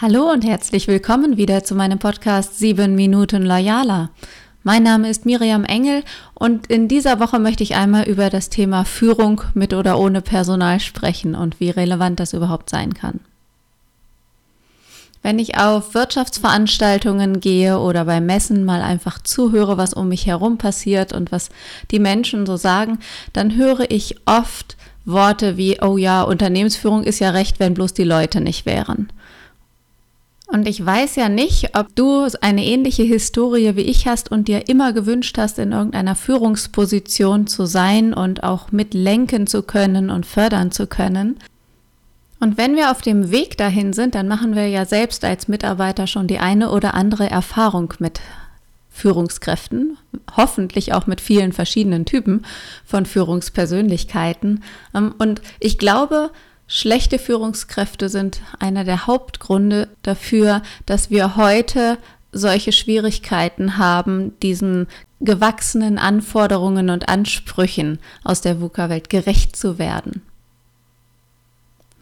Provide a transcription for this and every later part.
Hallo und herzlich willkommen wieder zu meinem Podcast 7 Minuten Loyaler. Mein Name ist Miriam Engel und in dieser Woche möchte ich einmal über das Thema Führung mit oder ohne Personal sprechen und wie relevant das überhaupt sein kann. Wenn ich auf Wirtschaftsveranstaltungen gehe oder bei Messen mal einfach zuhöre, was um mich herum passiert und was die Menschen so sagen, dann höre ich oft Worte wie, oh ja, Unternehmensführung ist ja recht, wenn bloß die Leute nicht wären. Und ich weiß ja nicht, ob du eine ähnliche Historie wie ich hast und dir immer gewünscht hast, in irgendeiner Führungsposition zu sein und auch mitlenken zu können und fördern zu können. Und wenn wir auf dem Weg dahin sind, dann machen wir ja selbst als Mitarbeiter schon die eine oder andere Erfahrung mit Führungskräften, hoffentlich auch mit vielen verschiedenen Typen von Führungspersönlichkeiten. Und ich glaube, Schlechte Führungskräfte sind einer der Hauptgründe dafür, dass wir heute solche Schwierigkeiten haben, diesen gewachsenen Anforderungen und Ansprüchen aus der VUCA-Welt gerecht zu werden.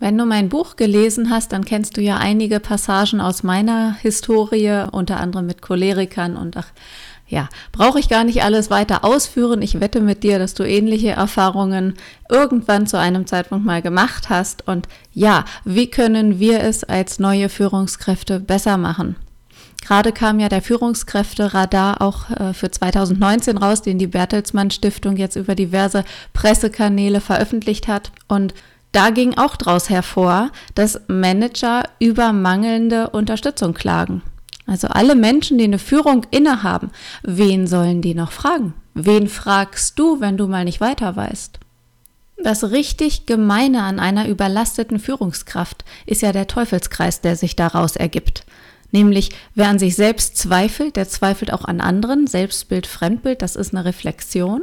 Wenn du mein Buch gelesen hast, dann kennst du ja einige Passagen aus meiner Historie, unter anderem mit Cholerikern und ja, brauche ich gar nicht alles weiter ausführen. Ich wette mit dir, dass du ähnliche Erfahrungen irgendwann zu einem Zeitpunkt mal gemacht hast. Und ja, wie können wir es als neue Führungskräfte besser machen? Gerade kam ja der Führungskräfte-Radar auch äh, für 2019 raus, den die Bertelsmann Stiftung jetzt über diverse Pressekanäle veröffentlicht hat. Und da ging auch daraus hervor, dass Manager über mangelnde Unterstützung klagen. Also alle Menschen, die eine Führung innehaben, wen sollen die noch fragen? Wen fragst du, wenn du mal nicht weiter weißt? Das richtig Gemeine an einer überlasteten Führungskraft ist ja der Teufelskreis, der sich daraus ergibt. Nämlich, wer an sich selbst zweifelt, der zweifelt auch an anderen. Selbstbild, Fremdbild, das ist eine Reflexion.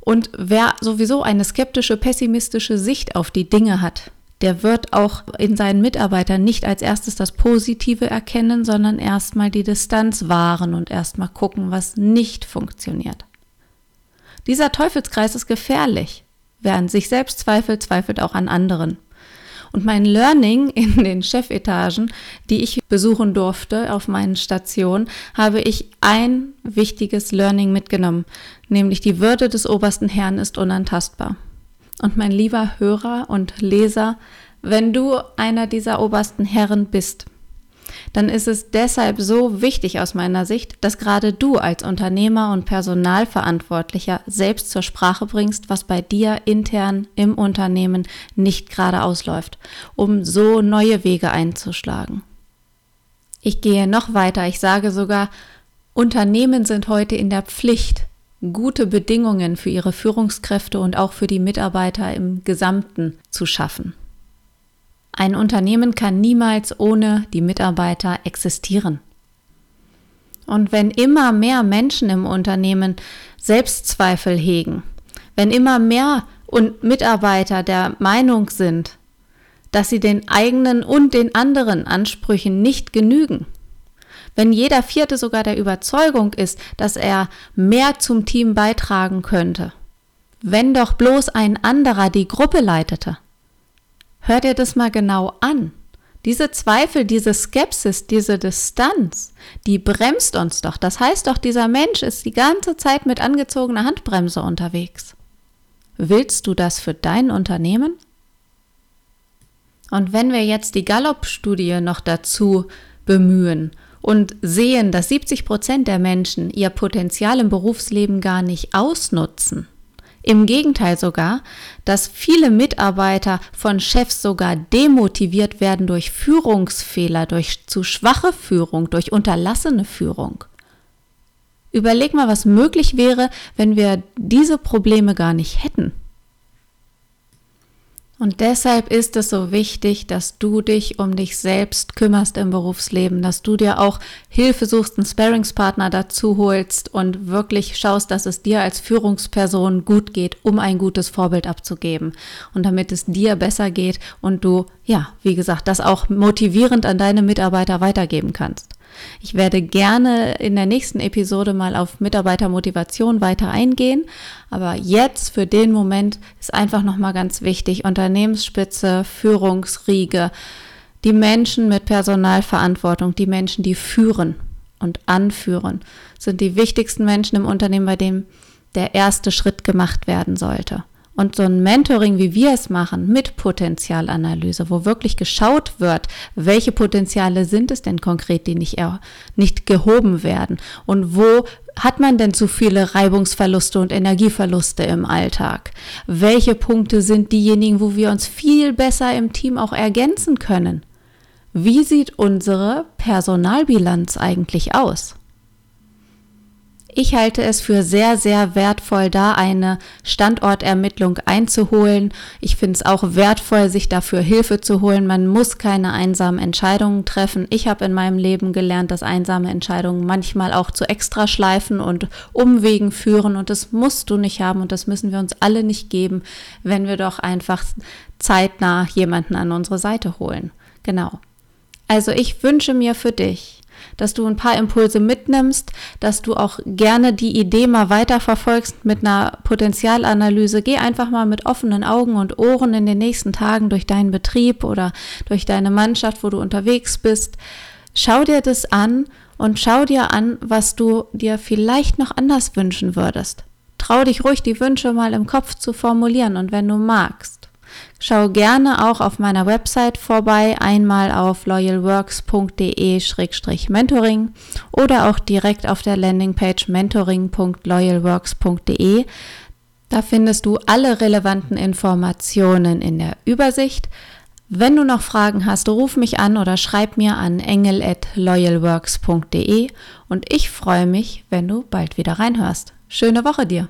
Und wer sowieso eine skeptische, pessimistische Sicht auf die Dinge hat, der wird auch in seinen Mitarbeitern nicht als erstes das Positive erkennen, sondern erstmal die Distanz wahren und erstmal gucken, was nicht funktioniert. Dieser Teufelskreis ist gefährlich. Wer an sich selbst zweifelt, zweifelt auch an anderen. Und mein Learning in den Chefetagen, die ich besuchen durfte auf meinen Stationen, habe ich ein wichtiges Learning mitgenommen, nämlich die Würde des obersten Herrn ist unantastbar. Und mein lieber Hörer und Leser, wenn du einer dieser obersten Herren bist, dann ist es deshalb so wichtig aus meiner Sicht, dass gerade du als Unternehmer und Personalverantwortlicher selbst zur Sprache bringst, was bei dir intern im Unternehmen nicht gerade ausläuft, um so neue Wege einzuschlagen. Ich gehe noch weiter, ich sage sogar, Unternehmen sind heute in der Pflicht, gute Bedingungen für ihre Führungskräfte und auch für die Mitarbeiter im Gesamten zu schaffen. Ein Unternehmen kann niemals ohne die Mitarbeiter existieren. Und wenn immer mehr Menschen im Unternehmen Selbstzweifel hegen, wenn immer mehr Mitarbeiter der Meinung sind, dass sie den eigenen und den anderen Ansprüchen nicht genügen, wenn jeder Vierte sogar der Überzeugung ist, dass er mehr zum Team beitragen könnte, wenn doch bloß ein anderer die Gruppe leitete. Hör dir das mal genau an. Diese Zweifel, diese Skepsis, diese Distanz, die bremst uns doch. Das heißt doch, dieser Mensch ist die ganze Zeit mit angezogener Handbremse unterwegs. Willst du das für dein Unternehmen? Und wenn wir jetzt die Gallup-Studie noch dazu bemühen und sehen, dass 70 Prozent der Menschen ihr Potenzial im Berufsleben gar nicht ausnutzen. Im Gegenteil sogar, dass viele Mitarbeiter von Chefs sogar demotiviert werden durch Führungsfehler, durch zu schwache Führung, durch unterlassene Führung. Überleg mal, was möglich wäre, wenn wir diese Probleme gar nicht hätten. Und deshalb ist es so wichtig, dass du dich um dich selbst kümmerst im Berufsleben, dass du dir auch Hilfe suchst, einen Sparringspartner dazu holst und wirklich schaust, dass es dir als Führungsperson gut geht, um ein gutes Vorbild abzugeben und damit es dir besser geht und du, ja, wie gesagt, das auch motivierend an deine Mitarbeiter weitergeben kannst. Ich werde gerne in der nächsten Episode mal auf Mitarbeitermotivation weiter eingehen, aber jetzt für den Moment ist einfach noch mal ganz wichtig Unternehmensspitze, Führungsriege, Die Menschen mit Personalverantwortung, die Menschen, die führen und anführen, sind die wichtigsten Menschen im Unternehmen, bei dem der erste Schritt gemacht werden sollte. Und so ein Mentoring, wie wir es machen, mit Potenzialanalyse, wo wirklich geschaut wird, welche Potenziale sind es denn konkret, die nicht, nicht gehoben werden und wo hat man denn zu viele Reibungsverluste und Energieverluste im Alltag? Welche Punkte sind diejenigen, wo wir uns viel besser im Team auch ergänzen können? Wie sieht unsere Personalbilanz eigentlich aus? Ich halte es für sehr, sehr wertvoll, da eine Standortermittlung einzuholen. Ich finde es auch wertvoll, sich dafür Hilfe zu holen. Man muss keine einsamen Entscheidungen treffen. Ich habe in meinem Leben gelernt, dass einsame Entscheidungen manchmal auch zu Extraschleifen und Umwegen führen. Und das musst du nicht haben und das müssen wir uns alle nicht geben, wenn wir doch einfach zeitnah jemanden an unsere Seite holen. Genau. Also ich wünsche mir für dich, dass du ein paar Impulse mitnimmst, dass du auch gerne die Idee mal weiterverfolgst mit einer Potenzialanalyse. Geh einfach mal mit offenen Augen und Ohren in den nächsten Tagen durch deinen Betrieb oder durch deine Mannschaft, wo du unterwegs bist. Schau dir das an und schau dir an, was du dir vielleicht noch anders wünschen würdest. Trau dich ruhig, die Wünsche mal im Kopf zu formulieren und wenn du magst, Schau gerne auch auf meiner Website vorbei, einmal auf loyalworks.de-mentoring oder auch direkt auf der Landingpage mentoring.loyalworks.de. Da findest du alle relevanten Informationen in der Übersicht. Wenn du noch Fragen hast, ruf mich an oder schreib mir an engel@loyalworks.de und ich freue mich, wenn du bald wieder reinhörst. Schöne Woche dir.